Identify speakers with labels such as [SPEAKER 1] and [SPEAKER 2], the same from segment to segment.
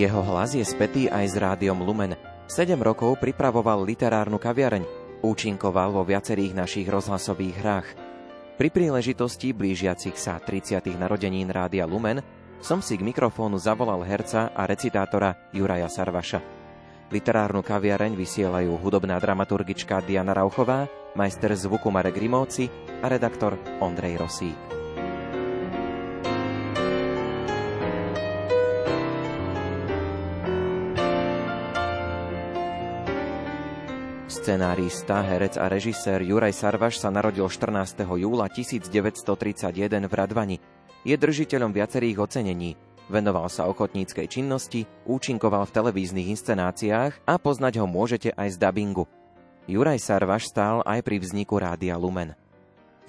[SPEAKER 1] Jeho hlas je spätý aj s rádiom Lumen. 7 rokov pripravoval literárnu kaviareň, účinkoval vo viacerých našich rozhlasových hrách. Pri príležitosti blížiacich sa 30. narodenín Rádia Lumen som si k mikrofónu zavolal herca a recitátora Juraja Sarvaša. Literárnu kaviareň vysielajú hudobná dramaturgička Diana Rauchová, majster zvuku Marek Rimóci a redaktor Ondrej Rosík. Scenárista, herec a režisér Juraj Sarvaš sa narodil 14. júla 1931 v Radvani. Je držiteľom viacerých ocenení. Venoval sa ochotníckej činnosti, účinkoval v televíznych inscenáciách a poznať ho môžete aj z dabingu. Juraj Sarvaš stál aj pri vzniku Rádia Lumen.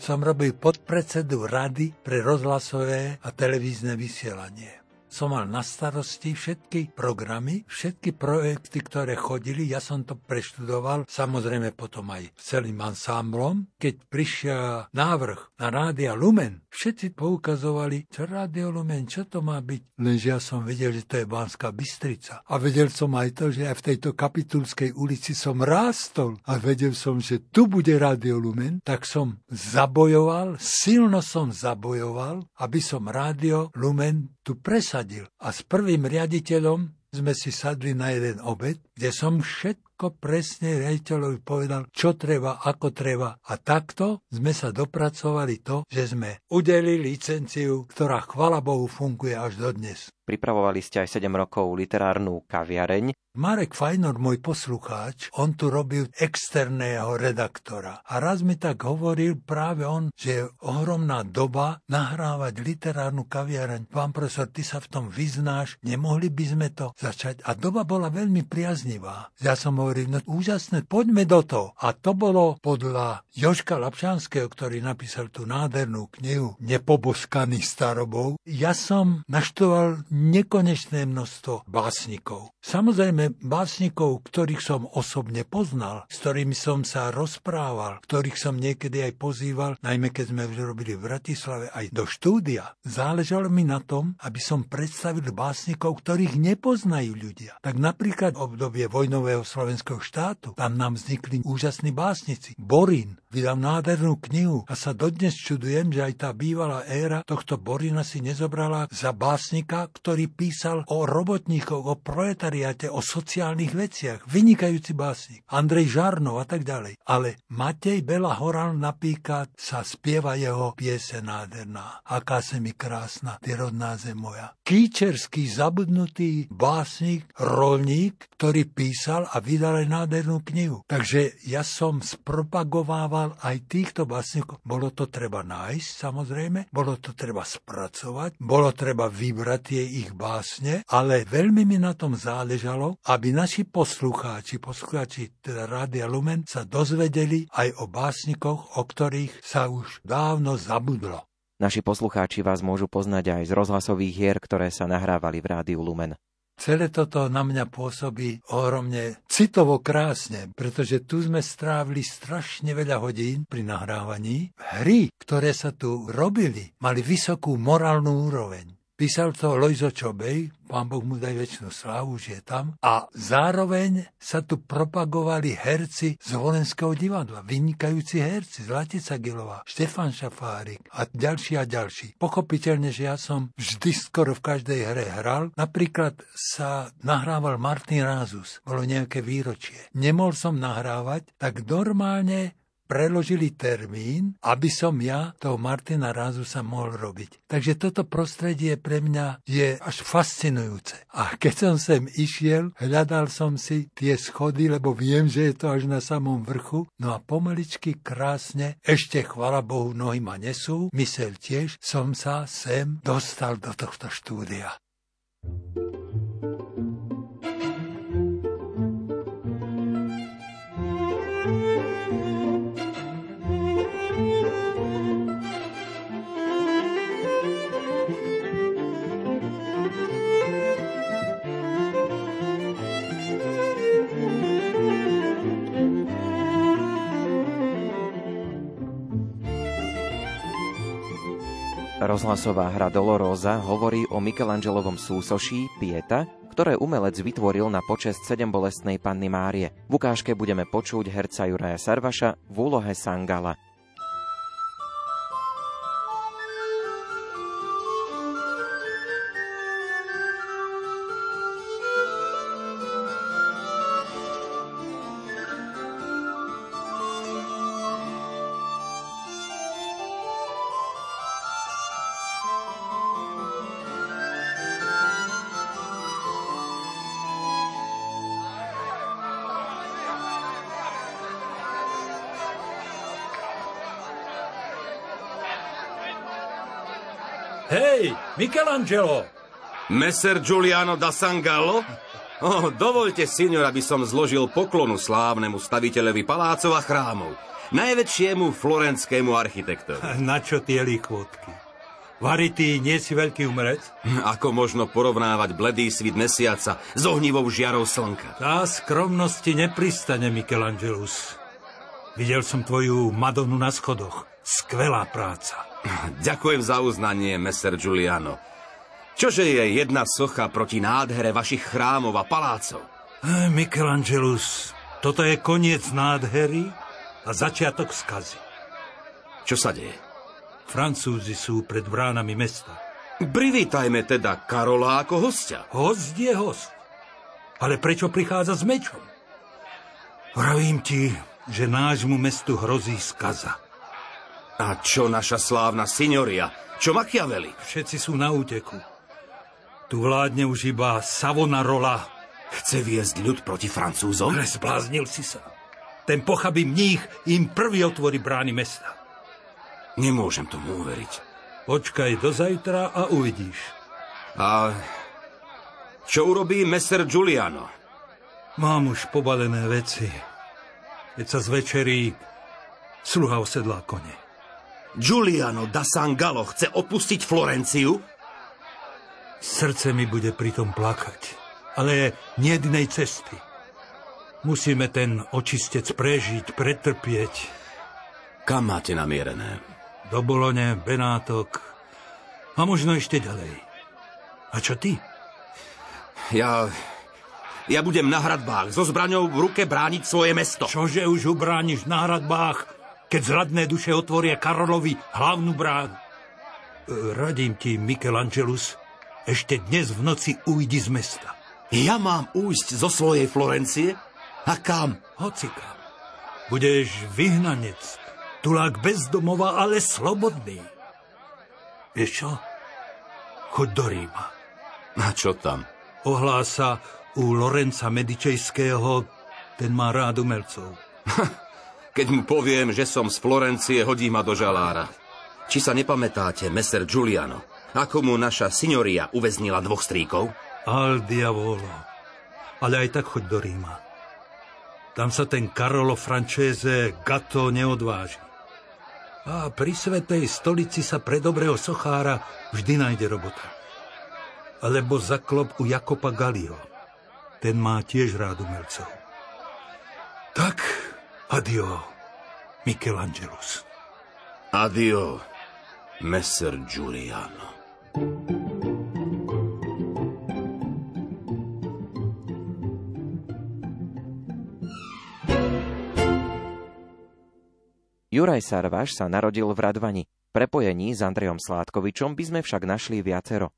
[SPEAKER 2] Som robil podpredsedu Rady pre rozhlasové a televízne vysielanie som mal na starosti všetky programy, všetky projekty, ktoré chodili, ja som to preštudoval, samozrejme potom aj celým ansámblom. Keď prišiel návrh na Rádia Lumen, všetci poukazovali, čo Rádio Lumen, čo to má byť. Lenže ja som vedel, že to je Banská Bystrica. A vedel som aj to, že aj v tejto kapitulskej ulici som rástol. A vedel som, že tu bude Rádio Lumen, tak som zabojoval, silno som zabojoval, aby som Rádio Lumen tu presadil. A s prvým riaditeľom sme si sadli na jeden obed, kde som všetko presne riaditeľovi povedal, čo treba, ako treba. A takto sme sa dopracovali to, že sme udelili licenciu, ktorá chvala Bohu funguje až dodnes.
[SPEAKER 1] Pripravovali ste aj 7 rokov literárnu kaviareň.
[SPEAKER 2] Marek Fajnor, môj poslucháč, on tu robil externého redaktora. A raz mi tak hovoril práve on, že je ohromná doba nahrávať literárnu kaviareň. Pán profesor, ty sa v tom vyznáš, nemohli by sme to začať. A doba bola veľmi priaznivá. Ja som hovoril, no úžasné, poďme do toho. A to bolo podľa Joška Lapšanského, ktorý napísal tú nádhernú knihu Nepoboskaný starobou. Ja som naštoval nekonečné množstvo básnikov. Samozrejme básnikov, ktorých som osobne poznal, s ktorými som sa rozprával, ktorých som niekedy aj pozýval, najmä keď sme robili v Bratislave aj do štúdia. Záležalo mi na tom, aby som predstavil básnikov, ktorých nepoznajú ľudia. Tak napríklad v obdobie vojnového slovenského štátu, tam nám vznikli úžasní básnici. Borín vydal nádhernú knihu a sa dodnes čudujem, že aj tá bývalá éra tohto Borina si nezobrala za básnika, ktorý písal o robotníkoch, o proletariate, o sociálnych veciach. Vynikajúci básnik. Andrej Žarnov a tak ďalej. Ale Matej Bela Horal napríklad sa spieva jeho piese nádherná. Aká se mi krásna, ty rodná zem moja. Kýčerský zabudnutý básnik, rolník, ktorý písal a vydal aj nádhernú knihu. Takže ja som spropagovával aj týchto básnikov. Bolo to treba nájsť, samozrejme, bolo to treba spracovať, bolo treba vybrať tie ich básne, ale veľmi mi na tom záležalo, aby naši poslucháči, poslucháči teda Rádia Lumen sa dozvedeli aj o básnikoch, o ktorých sa už dávno zabudlo.
[SPEAKER 1] Naši poslucháči vás môžu poznať aj z rozhlasových hier, ktoré sa nahrávali v Rádiu Lumen.
[SPEAKER 2] Celé toto na mňa pôsobí ohromne citovo krásne, pretože tu sme strávili strašne veľa hodín pri nahrávaní. Hry, ktoré sa tu robili, mali vysokú morálnu úroveň. Písal to Lojzo Čobej, pán Boh mu daj väčšinu slávu, že je tam. A zároveň sa tu propagovali herci z Volenského divadla, vynikajúci herci, Zlatica Gilová, Štefan Šafárik a ďalší a ďalší. Pochopiteľne, že ja som vždy skoro v každej hre hral. Napríklad sa nahrával Martin Rázus, bolo nejaké výročie. Nemohol som nahrávať, tak normálne preložili termín, aby som ja toho Martina Rázu sa mohol robiť. Takže toto prostredie pre mňa je až fascinujúce. A keď som sem išiel, hľadal som si tie schody, lebo viem, že je to až na samom vrchu. No a pomaličky krásne, ešte chvala Bohu, nohy ma nesú, mysel tiež, som sa sem dostal do tohto štúdia. thank you
[SPEAKER 1] Rozhlasová hra Dolorosa hovorí o Michelangelovom súsoší Pieta, ktoré umelec vytvoril na počest sedembolestnej panny Márie. V ukážke budeme počuť herca Juraja Sarvaša v úlohe Sangala.
[SPEAKER 3] Michelangelo!
[SPEAKER 4] Messer Giuliano da Sangallo? Oh, dovolte, signor, aby som zložil poklonu slávnemu staviteľovi palácov a chrámov, najväčšiemu florenskému architektovi.
[SPEAKER 3] Na čo tie lichvotky? Vary, ty nie si veľký umelec?
[SPEAKER 4] Ako možno porovnávať bledý svit mesiaca s ohnivou žiarou slnka?
[SPEAKER 3] Tá skromnosti nepristane, Michelangelus. Videl som tvoju Madonu na schodoch. Skvelá práca.
[SPEAKER 4] Ďakujem za uznanie, Messer Giuliano. Čože je jedna socha proti nádhere vašich chrámov a palácov?
[SPEAKER 3] Hey, Michelangelus, toto je koniec nádhery a začiatok skazy.
[SPEAKER 4] Čo sa deje?
[SPEAKER 3] Francúzi sú pred bránami mesta.
[SPEAKER 4] Privítajme teda Karola ako hostia.
[SPEAKER 3] Host je host. Ale prečo prichádza s mečom? Vravím ti, že nášmu mestu hrozí skaza.
[SPEAKER 4] A čo naša slávna signoria? Čo Machiavelli?
[SPEAKER 3] Všetci sú na úteku. Tu vládne už iba Savonarola.
[SPEAKER 4] Chce viesť ľud proti Francúzom?
[SPEAKER 3] Ale zbláznil si sa. Ten pochabý mních im prvý otvorí brány mesta.
[SPEAKER 4] Nemôžem tomu uveriť.
[SPEAKER 3] Počkaj do zajtra a uvidíš.
[SPEAKER 4] A čo urobí Messer Giuliano?
[SPEAKER 3] Mám už pobalené veci. Keď sa zvečerí, sluha osedlá kone.
[SPEAKER 4] Giuliano da Sangallo chce opustiť Florenciu?
[SPEAKER 3] Srdce mi bude pritom plakať, ale nie jednej cesty. Musíme ten očistec prežiť, pretrpieť.
[SPEAKER 4] Kam máte namierené?
[SPEAKER 3] Do Bolone, Benátok a možno ešte ďalej. A čo ty?
[SPEAKER 4] Ja... Ja budem na hradbách so zbraňou v ruke brániť svoje mesto.
[SPEAKER 3] Čože už ubrániš na hradbách? keď zradné duše otvoria Karolovi hlavnú bránu. E, radím ti, Michelangelus, ešte dnes v noci ujdi z mesta.
[SPEAKER 4] Ja mám újsť zo svojej Florencie? A kam?
[SPEAKER 3] Hoci kam. Budeš vyhnanec, tulák bezdomova, ale slobodný. Vieš čo? Choď do Ríma.
[SPEAKER 4] A čo tam?
[SPEAKER 3] Ohlása u Lorenca Medičejského, ten má rád umelcov.
[SPEAKER 4] Keď mu poviem, že som z Florencie, hodí ma do žalára. Či sa nepamätáte, meser Giuliano, ako mu naša signoria uväznila dvoch stríkov?
[SPEAKER 3] Al diavolo. Ale aj tak choď do Ríma. Tam sa ten Karolo Francese Gatto neodváži. A pri Svetej stolici sa pre dobrého sochára vždy nájde robota. Alebo zaklop u Jakopa Galio. Ten má tiež rád umelcov. Tak, Adio, Michelangelus.
[SPEAKER 4] Adio, Messer Giuliano.
[SPEAKER 1] Juraj Sarvaš sa narodil v Radvani. Prepojení s Andrejom Sládkovičom by sme však našli viacero.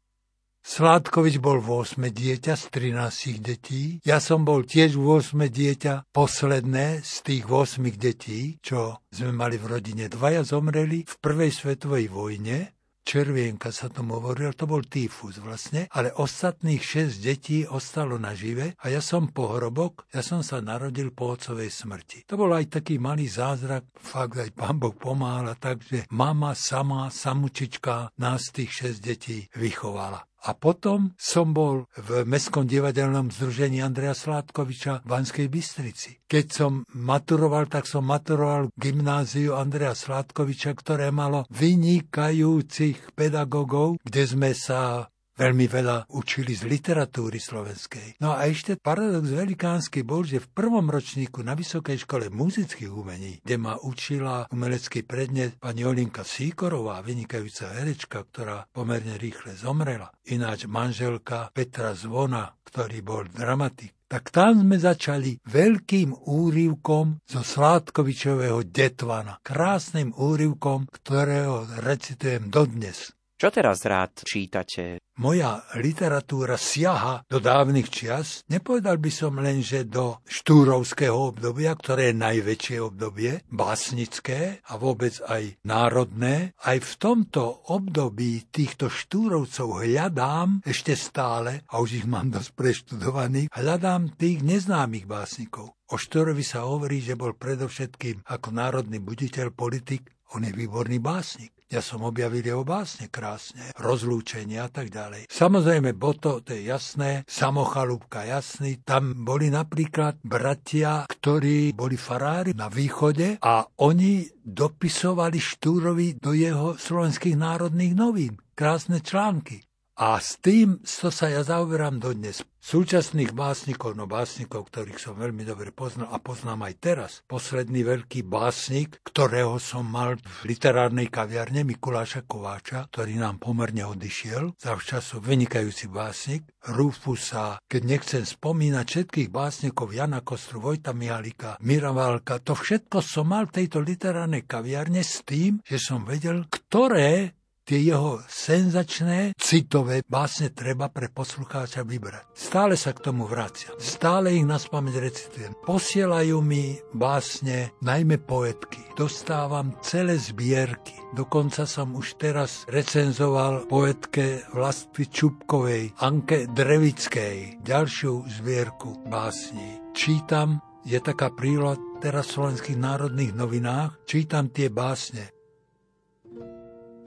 [SPEAKER 3] Sládkovič bol 8 dieťa z 13 detí. Ja som bol tiež 8 dieťa, posledné z tých 8 detí, čo sme mali v rodine. Dvaja zomreli v prvej svetovej vojne, červienka sa tomu hovoril, to bol týfus vlastne, ale ostatných 6 detí ostalo nažive a ja som pohrobok, ja som sa narodil po otcovej smrti. To bol aj taký malý zázrak, fakt aj pán Boh pomáhala, takže mama sama, samučička nás tých 6 detí vychovala. A potom som bol v Mestskom divadelnom združení Andreja Sládkoviča v Banskej Bystrici. Keď som maturoval, tak som maturoval gymnáziu Andreja Sládkoviča, ktoré malo vynikajúcich pedagógov, kde sme sa
[SPEAKER 2] veľmi veľa učili z literatúry slovenskej. No a ešte paradox velikánsky bol, že v prvom ročníku na Vysokej škole muzických umení, kde ma učila umelecký prednet pani Olinka Síkorová, vynikajúca herečka, ktorá pomerne rýchle zomrela, ináč manželka Petra Zvona, ktorý bol dramatik, tak tam sme začali veľkým úrivkom zo Sládkovičového Detvana. Krásnym úrivkom, ktorého recitujem dodnes.
[SPEAKER 1] Čo teraz rád čítate?
[SPEAKER 2] Moja literatúra siaha do dávnych čias. Nepovedal by som len, že do štúrovského obdobia, ktoré je najväčšie obdobie, básnické a vôbec aj národné. Aj v tomto období týchto štúrovcov hľadám ešte stále, a už ich mám dosť preštudovaných, hľadám tých neznámych básnikov. O Štúrovi sa hovorí, že bol predovšetkým ako národný buditeľ politik, on je výborný básnik. Ja som objavil jeho básne krásne, rozlúčenie a tak ďalej. Samozrejme, Boto, to je jasné, Samochalúbka jasný, tam boli napríklad bratia, ktorí boli farári na východe a oni dopisovali Štúrovi do jeho slovenských národných novín. Krásne články. A s tým to sa ja zaoberám dodnes. Súčasných básnikov, no básnikov, ktorých som veľmi dobre poznal a poznám aj teraz. Posledný veľký básnik, ktorého som mal v literárnej kaviarne Mikuláša Kováča, ktorý nám pomerne odišiel, za času vynikajúci básnik, Rufusa, keď nechcem spomínať všetkých básnikov Jana Kostru, Vojta Mihalika, Mira Válka, to všetko som mal v tejto literárnej kaviarne s tým, že som vedel, ktoré tie jeho senzačné, citové básne treba pre poslucháča vybrať. Stále sa k tomu vracia. Stále ich na spameť recitujem. Posielajú mi básne, najmä poetky. Dostávam celé zbierky. Dokonca som už teraz recenzoval poetke Vlasty Čupkovej, Anke Drevickej, ďalšiu zbierku básní. Čítam, je taká príloha teraz v slovenských národných novinách, čítam tie básne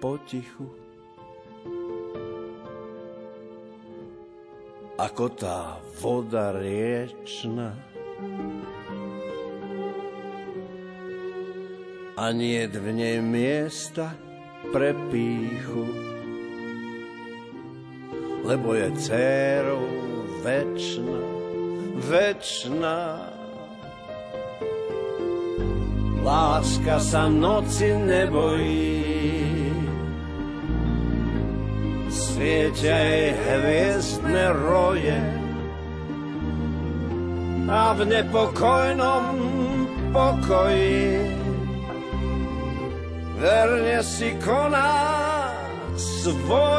[SPEAKER 5] potichu. Ako tá voda riečna. A nie v nej miesta pre píchu, lebo je dcerou večná, večná. Láska sa noci nebojí, svietia jej hviezdne roje a v nepokojnom pokoji verne si koná svoje.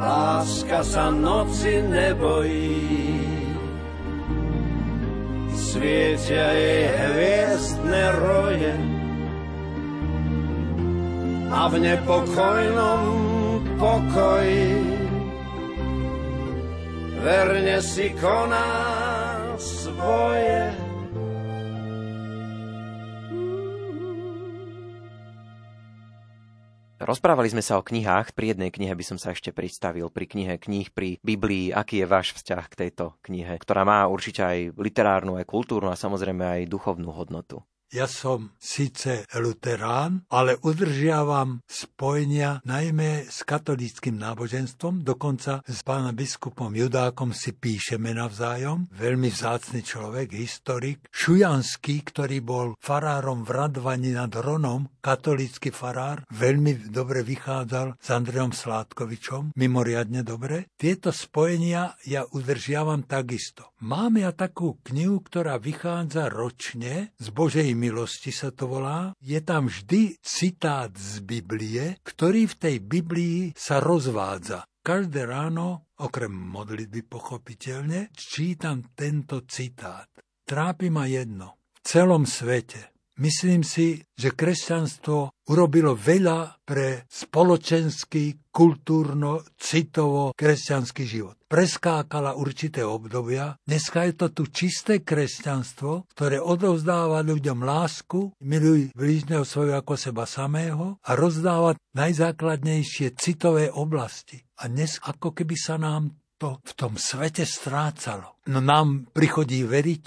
[SPEAKER 5] Láska sa noci nebojí, svietia jej hviezdne roje a v nepokojnom pokoji verne si koná svoje.
[SPEAKER 1] Rozprávali sme sa o knihách. Pri jednej knihe by som sa ešte pristavil. Pri knihe kníh, pri Biblii. Aký je váš vzťah k tejto knihe, ktorá má určite aj literárnu, aj kultúrnu a samozrejme aj duchovnú hodnotu?
[SPEAKER 2] Ja som síce luterán, ale udržiavam spojenia najmä s katolíckým náboženstvom, dokonca s pánom biskupom Judákom si píšeme navzájom. Veľmi vzácny človek, historik. Šujanský, ktorý bol farárom v Radvani nad Ronom, katolícky farár, veľmi dobre vychádzal s Andreom Sládkovičom, mimoriadne dobre. Tieto spojenia ja udržiavam takisto. Mám ja takú knihu, ktorá vychádza ročne z Božej milosti sa to volá. Je tam vždy citát z Biblie, ktorý v tej Biblii sa rozvádza. Každé ráno, okrem modlitby pochopiteľne, čítam tento citát. Trápi ma jedno. V celom svete Myslím si, že kresťanstvo urobilo veľa pre spoločenský, kultúrno, citovo kresťanský život. Preskákala určité obdobia. Dneska je to tu čisté kresťanstvo, ktoré odovzdáva ľuďom lásku, miluj blížneho svojho ako seba samého a rozdáva najzákladnejšie citové oblasti. A dnes ako keby sa nám to v tom svete strácalo. No nám prichodí veriť,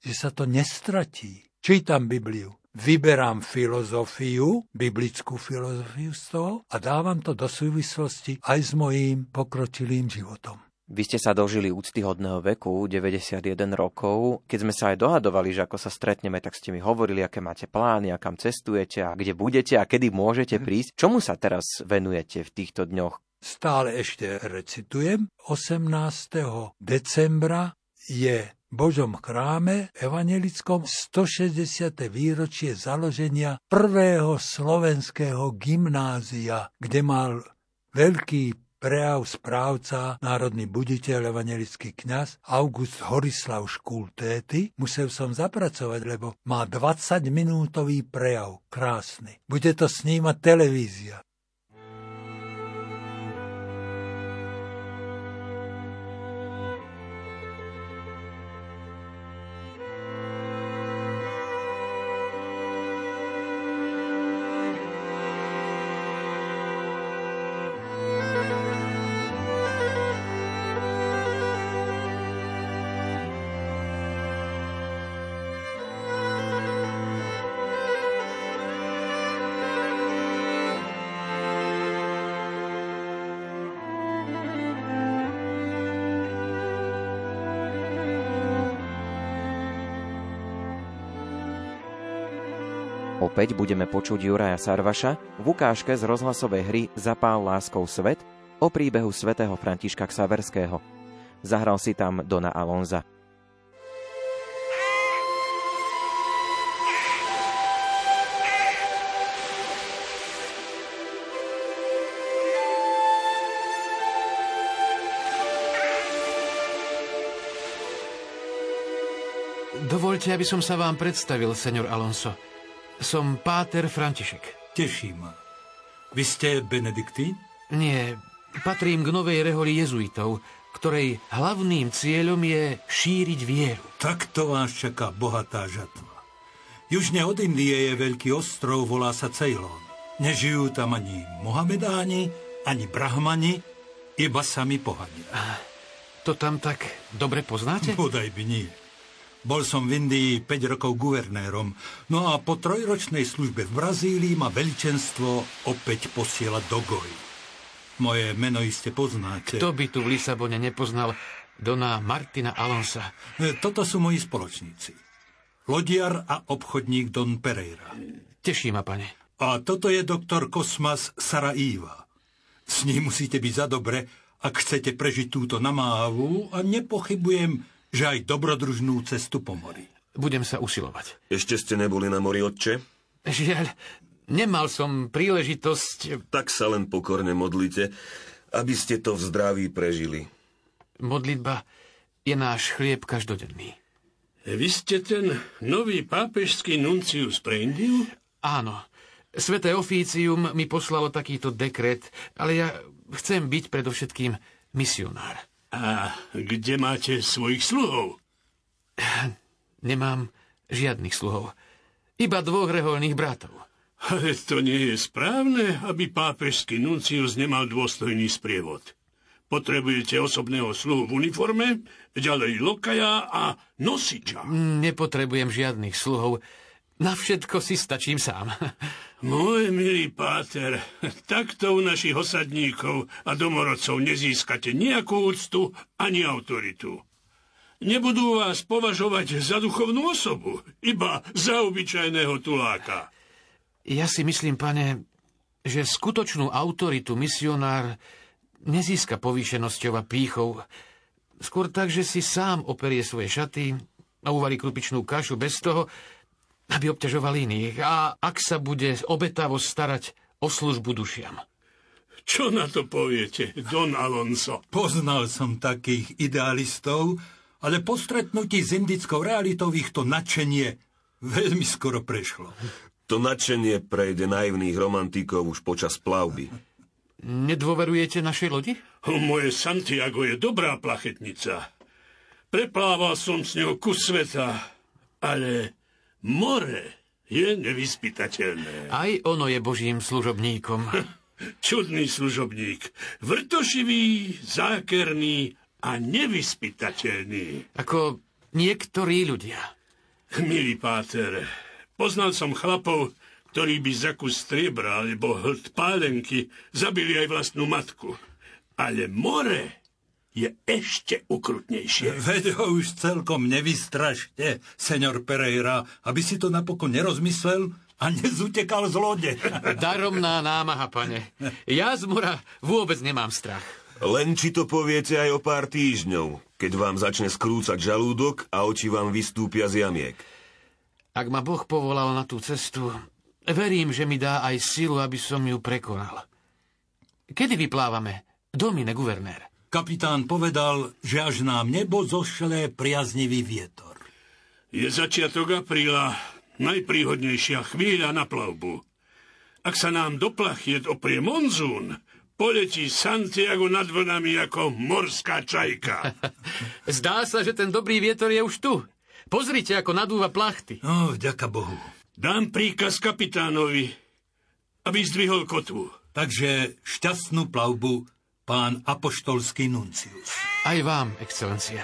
[SPEAKER 2] že sa to nestratí čítam Bibliu, vyberám filozofiu, biblickú filozofiu z toho a dávam to do súvislosti aj s mojím pokročilým životom.
[SPEAKER 1] Vy ste sa dožili úctyhodného veku, 91 rokov. Keď sme sa aj dohadovali, že ako sa stretneme, tak ste mi hovorili, aké máte plány, a kam cestujete a kde budete a kedy môžete prísť. Čomu sa teraz venujete v týchto dňoch?
[SPEAKER 2] Stále ešte recitujem. 18. decembra je Božom chráme evangelickom 160. výročie založenia prvého slovenského gymnázia, kde mal veľký prejav správca, národný buditeľ, evangelický kňaz August Horislav Škultéty. Musel som zapracovať, lebo má 20-minútový prejav. Krásny. Bude to snímať televízia.
[SPEAKER 1] Opäť budeme počuť Juraja Sarvaša v ukážke z rozhlasovej hry Zapál láskou svet o príbehu svätého Františka Ksaverského. Zahral si tam Dona Alonza.
[SPEAKER 6] Dovolte, aby som sa vám predstavil, senor Alonso. Som páter František.
[SPEAKER 2] Teší ma. Vy ste benediktín?
[SPEAKER 6] Nie, patrím k novej reholi jezuitov, ktorej hlavným cieľom je šíriť vieru.
[SPEAKER 2] Tak to vás čaká bohatá žatva. Južne od Indie je veľký ostrov, volá sa Ceylon. Nežijú tam ani Mohamedáni, ani Brahmani, iba sami pohania.
[SPEAKER 6] To tam tak dobre poznáte?
[SPEAKER 2] Bodaj by nie. Bol som v Indii 5 rokov guvernérom, no a po trojročnej službe v Brazílii ma veličenstvo opäť posiela do Goji. Moje meno iste poznáte.
[SPEAKER 6] Kto by tu v Lisabone nepoznal Dona Martina Alonsa?
[SPEAKER 2] E, toto sú moji spoločníci. Lodiar a obchodník Don Pereira.
[SPEAKER 6] Teší ma, pane.
[SPEAKER 2] A toto je doktor Kosmas Saraiva. S ním musíte byť za dobre, ak chcete prežiť túto namáhavu a nepochybujem, že aj dobrodružnú cestu po mori.
[SPEAKER 6] Budem sa usilovať.
[SPEAKER 4] Ešte ste neboli na mori, otče?
[SPEAKER 6] Žiaľ, nemal som príležitosť...
[SPEAKER 4] Tak sa len pokorne modlite. aby ste to v zdraví prežili.
[SPEAKER 6] Modlitba je náš chlieb každodenný.
[SPEAKER 7] Vy ste ten nový pápežský nuncius pre Indiu?
[SPEAKER 6] Áno. Sveté oficium mi poslalo takýto dekret, ale ja chcem byť predovšetkým misionár.
[SPEAKER 7] A kde máte svojich sluhov?
[SPEAKER 6] Nemám žiadnych sluhov. Iba dvoch reholných bratov.
[SPEAKER 7] Ale to nie je správne, aby pápežský nuncius nemal dôstojný sprievod. Potrebujete osobného sluhu v uniforme, ďalej lokaja a nosiča.
[SPEAKER 6] Nepotrebujem žiadnych sluhov. Na všetko si stačím sám.
[SPEAKER 7] Môj milý páter, takto u našich osadníkov a domorodcov nezískate nejakú úctu ani autoritu. Nebudú vás považovať za duchovnú osobu, iba za obyčajného tuláka.
[SPEAKER 6] Ja si myslím, pane, že skutočnú autoritu misionár nezíska povýšenosťou a pýchou. Skôr tak, že si sám operie svoje šaty a uvarí krupičnú kašu bez toho, aby obťažoval iných. A ak sa bude obetavo starať o službu dušiam.
[SPEAKER 7] Čo na to poviete, Don Alonso?
[SPEAKER 2] Poznal som takých idealistov, ale po stretnutí s indickou realitou ich to nadšenie veľmi skoro prešlo.
[SPEAKER 4] To nadšenie prejde naivných romantíkov už počas plavby.
[SPEAKER 6] Nedôverujete našej lodi?
[SPEAKER 7] Moje Santiago je dobrá plachetnica. Preplával som s ňou kus sveta, ale more je nevyspytateľné.
[SPEAKER 6] Aj ono je božím služobníkom.
[SPEAKER 7] Čudný služobník. Vrtošivý, zákerný a nevyspytateľný.
[SPEAKER 6] Ako niektorí ľudia.
[SPEAKER 7] Milý páter, poznal som chlapov, ktorí by za kus striebra alebo hlt pálenky zabili aj vlastnú matku. Ale more je ešte ukrutnejšie.
[SPEAKER 2] Veď ho už celkom nevystrašte, senor Pereira, aby si to napokon nerozmyslel a nezutekal z lode.
[SPEAKER 6] Daromná námaha, pane. Ja z mora vôbec nemám strach.
[SPEAKER 4] Len či to poviete aj o pár týždňov, keď vám začne skrúcať žalúdok a oči vám vystúpia z jamiek.
[SPEAKER 6] Ak ma Boh povolal na tú cestu, Verím, že mi dá aj silu, aby som ju prekonal. Kedy vyplávame? Domine, guvernér.
[SPEAKER 2] Kapitán povedal, že až nám nebo zošle priaznivý vietor.
[SPEAKER 7] Je začiatok apríla, najpríhodnejšia chvíľa na plavbu. Ak sa nám do plachiet oprie monzún, poletí Santiago nad vlnami ako morská čajka.
[SPEAKER 6] Zdá sa, že ten dobrý vietor je už tu. Pozrite, ako nadúva plachty.
[SPEAKER 2] No, vďaka Bohu.
[SPEAKER 7] Dám príkaz kapitánovi, aby zdvihol kotvu.
[SPEAKER 2] Takže šťastnú plavbu, pán apoštolský nuncius.
[SPEAKER 6] Aj vám, excelencia.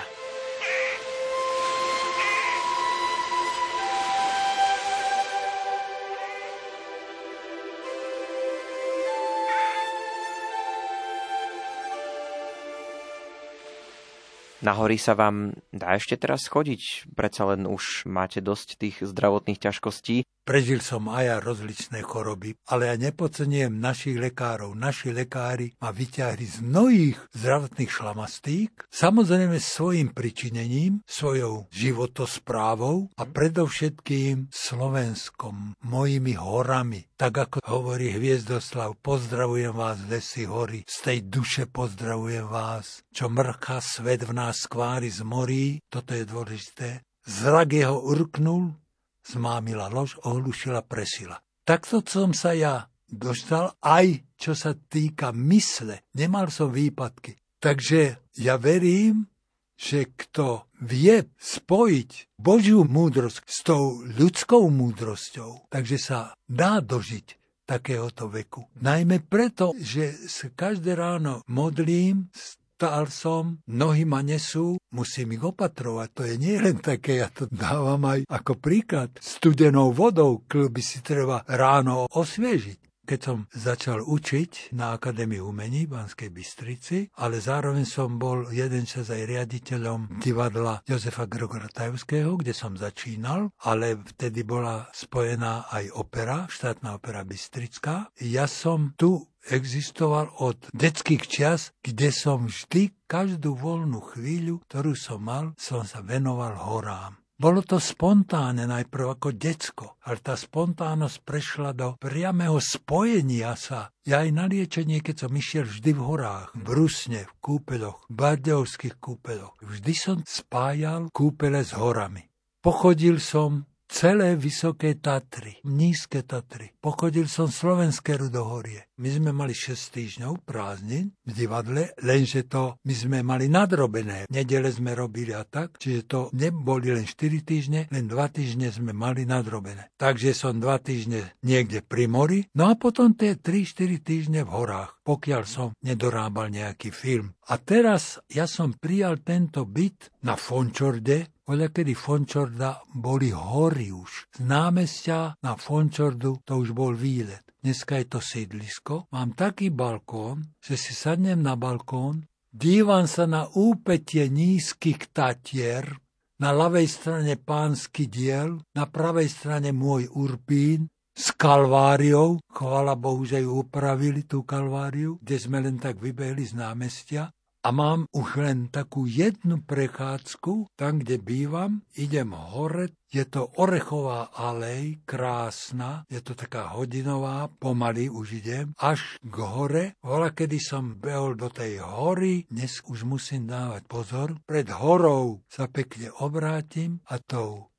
[SPEAKER 1] Na hory sa vám dá ešte teraz chodiť? Predsa len už máte dosť tých zdravotných ťažkostí.
[SPEAKER 2] Prežil som aj ja rozličné choroby, ale ja nepocenujem našich lekárov. Naši lekári ma vyťahli z mnohých zdravotných šlamastík, samozrejme svojim pričinením, svojou životosprávou a predovšetkým Slovenskom, mojimi horami. Tak ako hovorí Hviezdoslav, pozdravujem vás, lesy hory, z tej duše pozdravujem vás, čo mrcha svet v nás skvári z morí, toto je dôležité, zrak jeho urknul, zmámila lož, ohlušila, presila. Takto som sa ja dostal aj čo sa týka mysle. Nemal som výpadky. Takže ja verím, že kto vie spojiť Božiu múdrosť s tou ľudskou múdrosťou, takže sa dá dožiť takéhoto veku. Najmä preto, že sa každé ráno modlím s Vstal som, nohy ma nesú, musím ich opatrovať. To je nie len také, ja to dávam aj ako príklad. Studenou vodou klby si treba ráno osviežiť keď som začal učiť na Akadémii umení v Banskej Bystrici, ale zároveň som bol jeden čas aj riaditeľom divadla Jozefa Gregora Tajovského, kde som začínal, ale vtedy bola spojená aj opera, štátna opera Bystrická. Ja som tu existoval od detských čias, kde som vždy každú voľnú chvíľu, ktorú som mal, som sa venoval horám. Bolo to spontánne najprv ako decko, ale tá spontánnosť prešla do priamého spojenia sa. Ja aj na liečenie, keď som išiel vždy v horách, v Brusne, v kúpeloch, v bardejovských kúpeloch, vždy som spájal kúpele s horami. Pochodil som celé Vysoké Tatry, Nízke Tatry. Pochodil som Slovenské rudohorie. My sme mali 6 týždňov prázdnin v divadle, lenže to my sme mali nadrobené. Nedele sme robili a tak, čiže to neboli len 4 týždne, len 2 týždne sme mali nadrobené. Takže som 2 týždne niekde pri mori, no a potom tie 3-4 týždne v horách, pokiaľ som nedorábal nejaký film. A teraz ja som prijal tento byt na Fončorde, Oľa kedy Fončorda boli hory už. Z námestia na Fončordu to už bol výlet. Dneska je to sídlisko. Mám taký balkón, že si sadnem na balkón, dívam sa na úpetie nízkych tatier, na ľavej strane pánsky diel, na pravej strane môj Urpín, s kalváriou, chvala Bohu, že ju upravili, tú kalváriu, kde sme len tak vybehli z námestia a mám už len takú jednu prechádzku, tam, kde bývam, idem hore, je to Orechová alej, krásna, je to taká hodinová, pomaly už idem, až k hore. Vola, kedy som behol do tej hory, dnes už musím dávať pozor, pred horou sa pekne obrátim a tou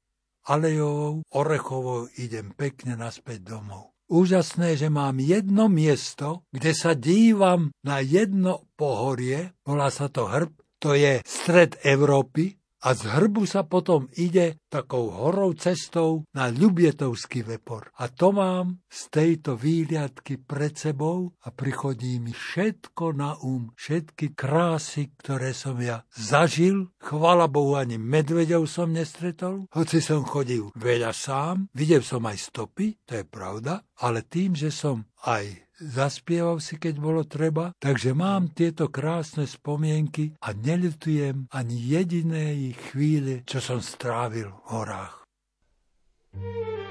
[SPEAKER 2] alejovou, Orechovou idem pekne naspäť domov úžasné, že mám jedno miesto, kde sa dívam na jedno pohorie, volá sa to hrb, to je stred Európy, a z hrbu sa potom ide takou horou cestou na Ľubietovský vepor. A to mám z tejto výliadky pred sebou a prichodí mi všetko na um, všetky krásy, ktoré som ja zažil. Chvala Bohu, ani medvedov som nestretol, hoci som chodil veľa sám, videl som aj stopy, to je pravda, ale tým, že som aj zaspieval si, keď bolo treba, takže mám tieto krásne spomienky a neľutujem ani jedinej chvíle, čo som strávil v horách. thank you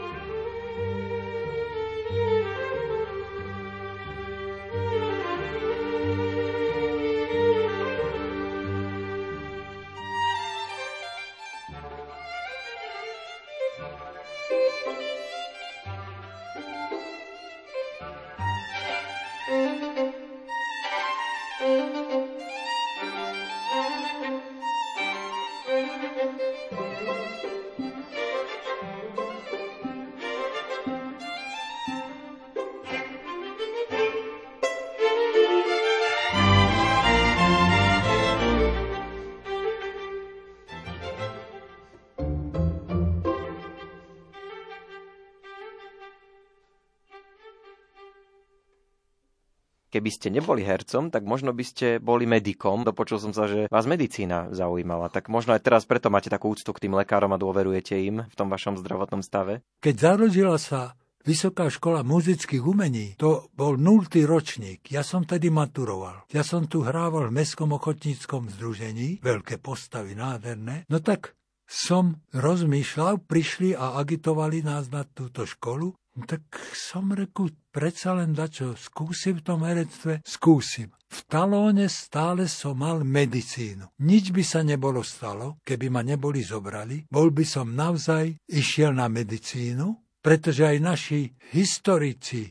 [SPEAKER 1] Keby ste neboli hercom, tak možno by ste boli medikom. Dopočul som sa, že vás medicína zaujímala. Tak možno aj teraz preto máte takú úctu k tým lekárom a dôverujete im v tom vašom zdravotnom stave?
[SPEAKER 2] Keď zarodila sa Vysoká škola muzických umení, to bol nultý ročník. Ja som tedy maturoval. Ja som tu hrával v Mestskom ochotníckom združení, veľké postavy, nádherné. No tak som rozmýšľal, prišli a agitovali nás na túto školu tak som reku, predsa len dačo, skúsim v tom herectve, skúsim. V talóne stále som mal medicínu. Nič by sa nebolo stalo, keby ma neboli zobrali. Bol by som navzaj išiel na medicínu, pretože aj naši historici,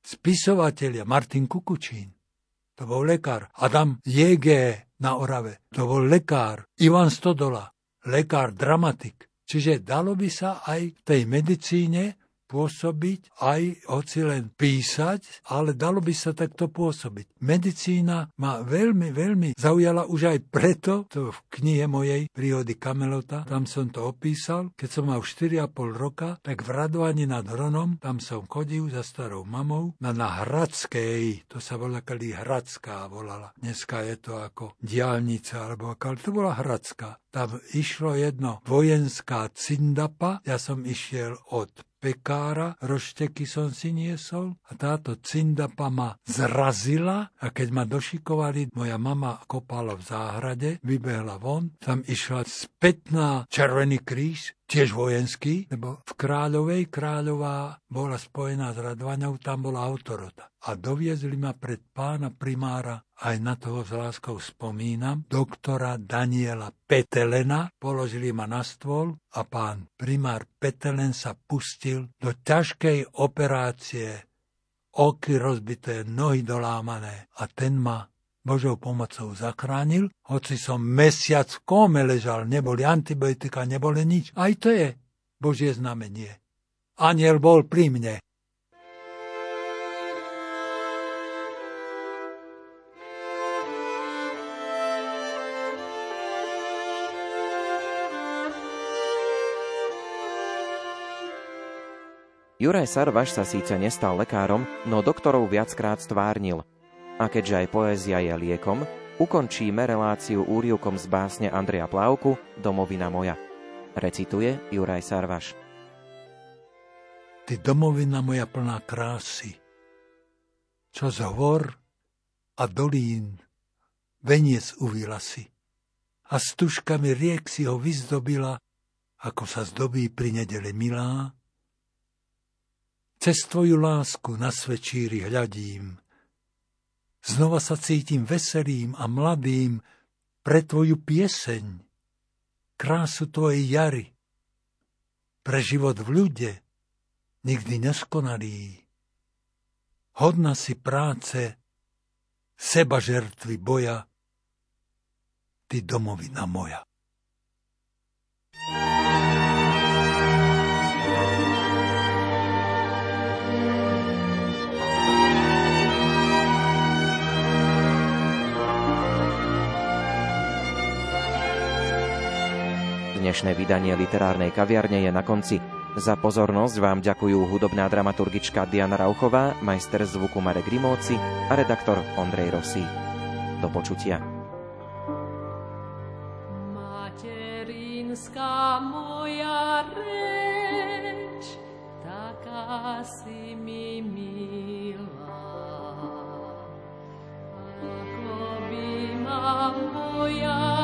[SPEAKER 2] spisovatelia, Martin Kukučín, to bol lekár, Adam J.G. na Orave, to bol lekár, Ivan Stodola, lekár, dramatik. Čiže dalo by sa aj v tej medicíne pôsobiť, aj hoci len písať, ale dalo by sa takto pôsobiť. Medicína ma veľmi, veľmi zaujala už aj preto, to v knihe mojej Príhody Kamelota, tam som to opísal, keď som mal 4,5 roka, tak v Radovani nad Hronom, tam som chodil za starou mamou, na, na Hradskej, to sa volá kali Hradská volala. Dneska je to ako diálnica, alebo ale to bola Hradská. Tam išlo jedno vojenská cindapa, ja som išiel od pekára, rošteky som si niesol a táto cindapa ma zrazila a keď ma došikovali, moja mama kopala v záhrade, vybehla von, tam išla späť na Červený kríž, tiež vojenský, lebo v Kráľovej Kráľová bola spojená s Radvaňou, tam bola autorota. A doviezli ma pred pána primára, aj na toho s láskou spomínam, doktora Daniela Petelena, položili ma na stôl a pán primár Petelen sa pustil do ťažkej operácie oky rozbité, nohy dolámané a ten ma Božou pomocou zachránil, hoci som mesiac v kóme ležal, neboli antibiotika, neboli nič. Aj to je Božie znamenie. Aniel bol pri mne.
[SPEAKER 8] Juraj Sarvaš sa síce nestal lekárom, no doktorov viackrát stvárnil – a keďže aj poézia je liekom, ukončíme reláciu úrivkom z básne Andreja Plávku Domovina moja. Recituje Juraj Sarvaš.
[SPEAKER 2] Ty domovina moja plná krásy, čo z hor a dolín veniec uvila si. A stužkami riek si ho vyzdobila, ako sa zdobí pri nedele milá. Cez tvoju lásku na svečíri hľadím, Znova sa cítim veselým a mladým pre tvoju pieseň, krásu tvojej jary, pre život v ľude, nikdy neskonalý. Hodna si práce, seba žertvy boja, ty domovina moja.
[SPEAKER 8] Dnešné vydanie literárnej kaviarne je na konci. Za pozornosť vám ďakujú hudobná dramaturgička Diana Rauchová, majster zvuku Marek Rimóci a redaktor Ondrej Rosí. Do počutia. Materinská moja reč, taká si mi milá. Ako by ma moja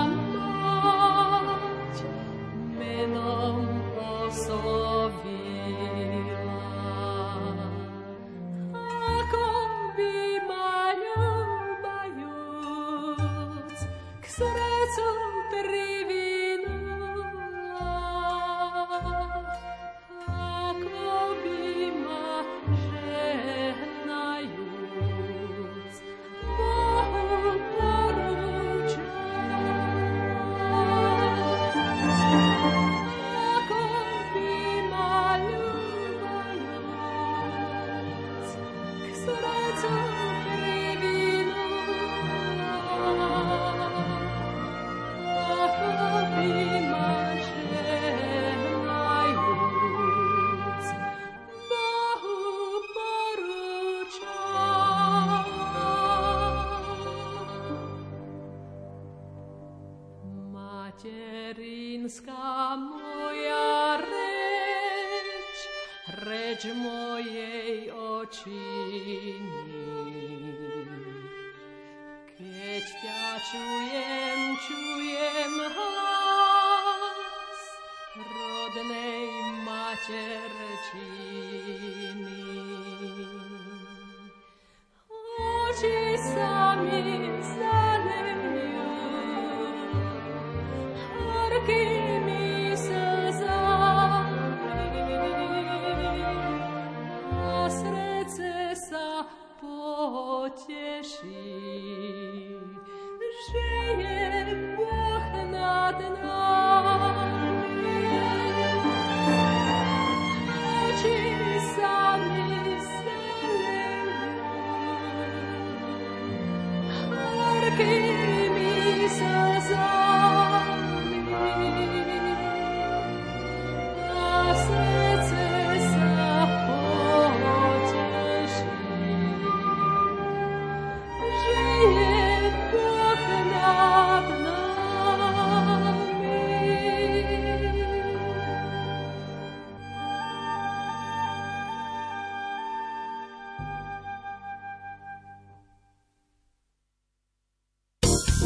[SPEAKER 9] again.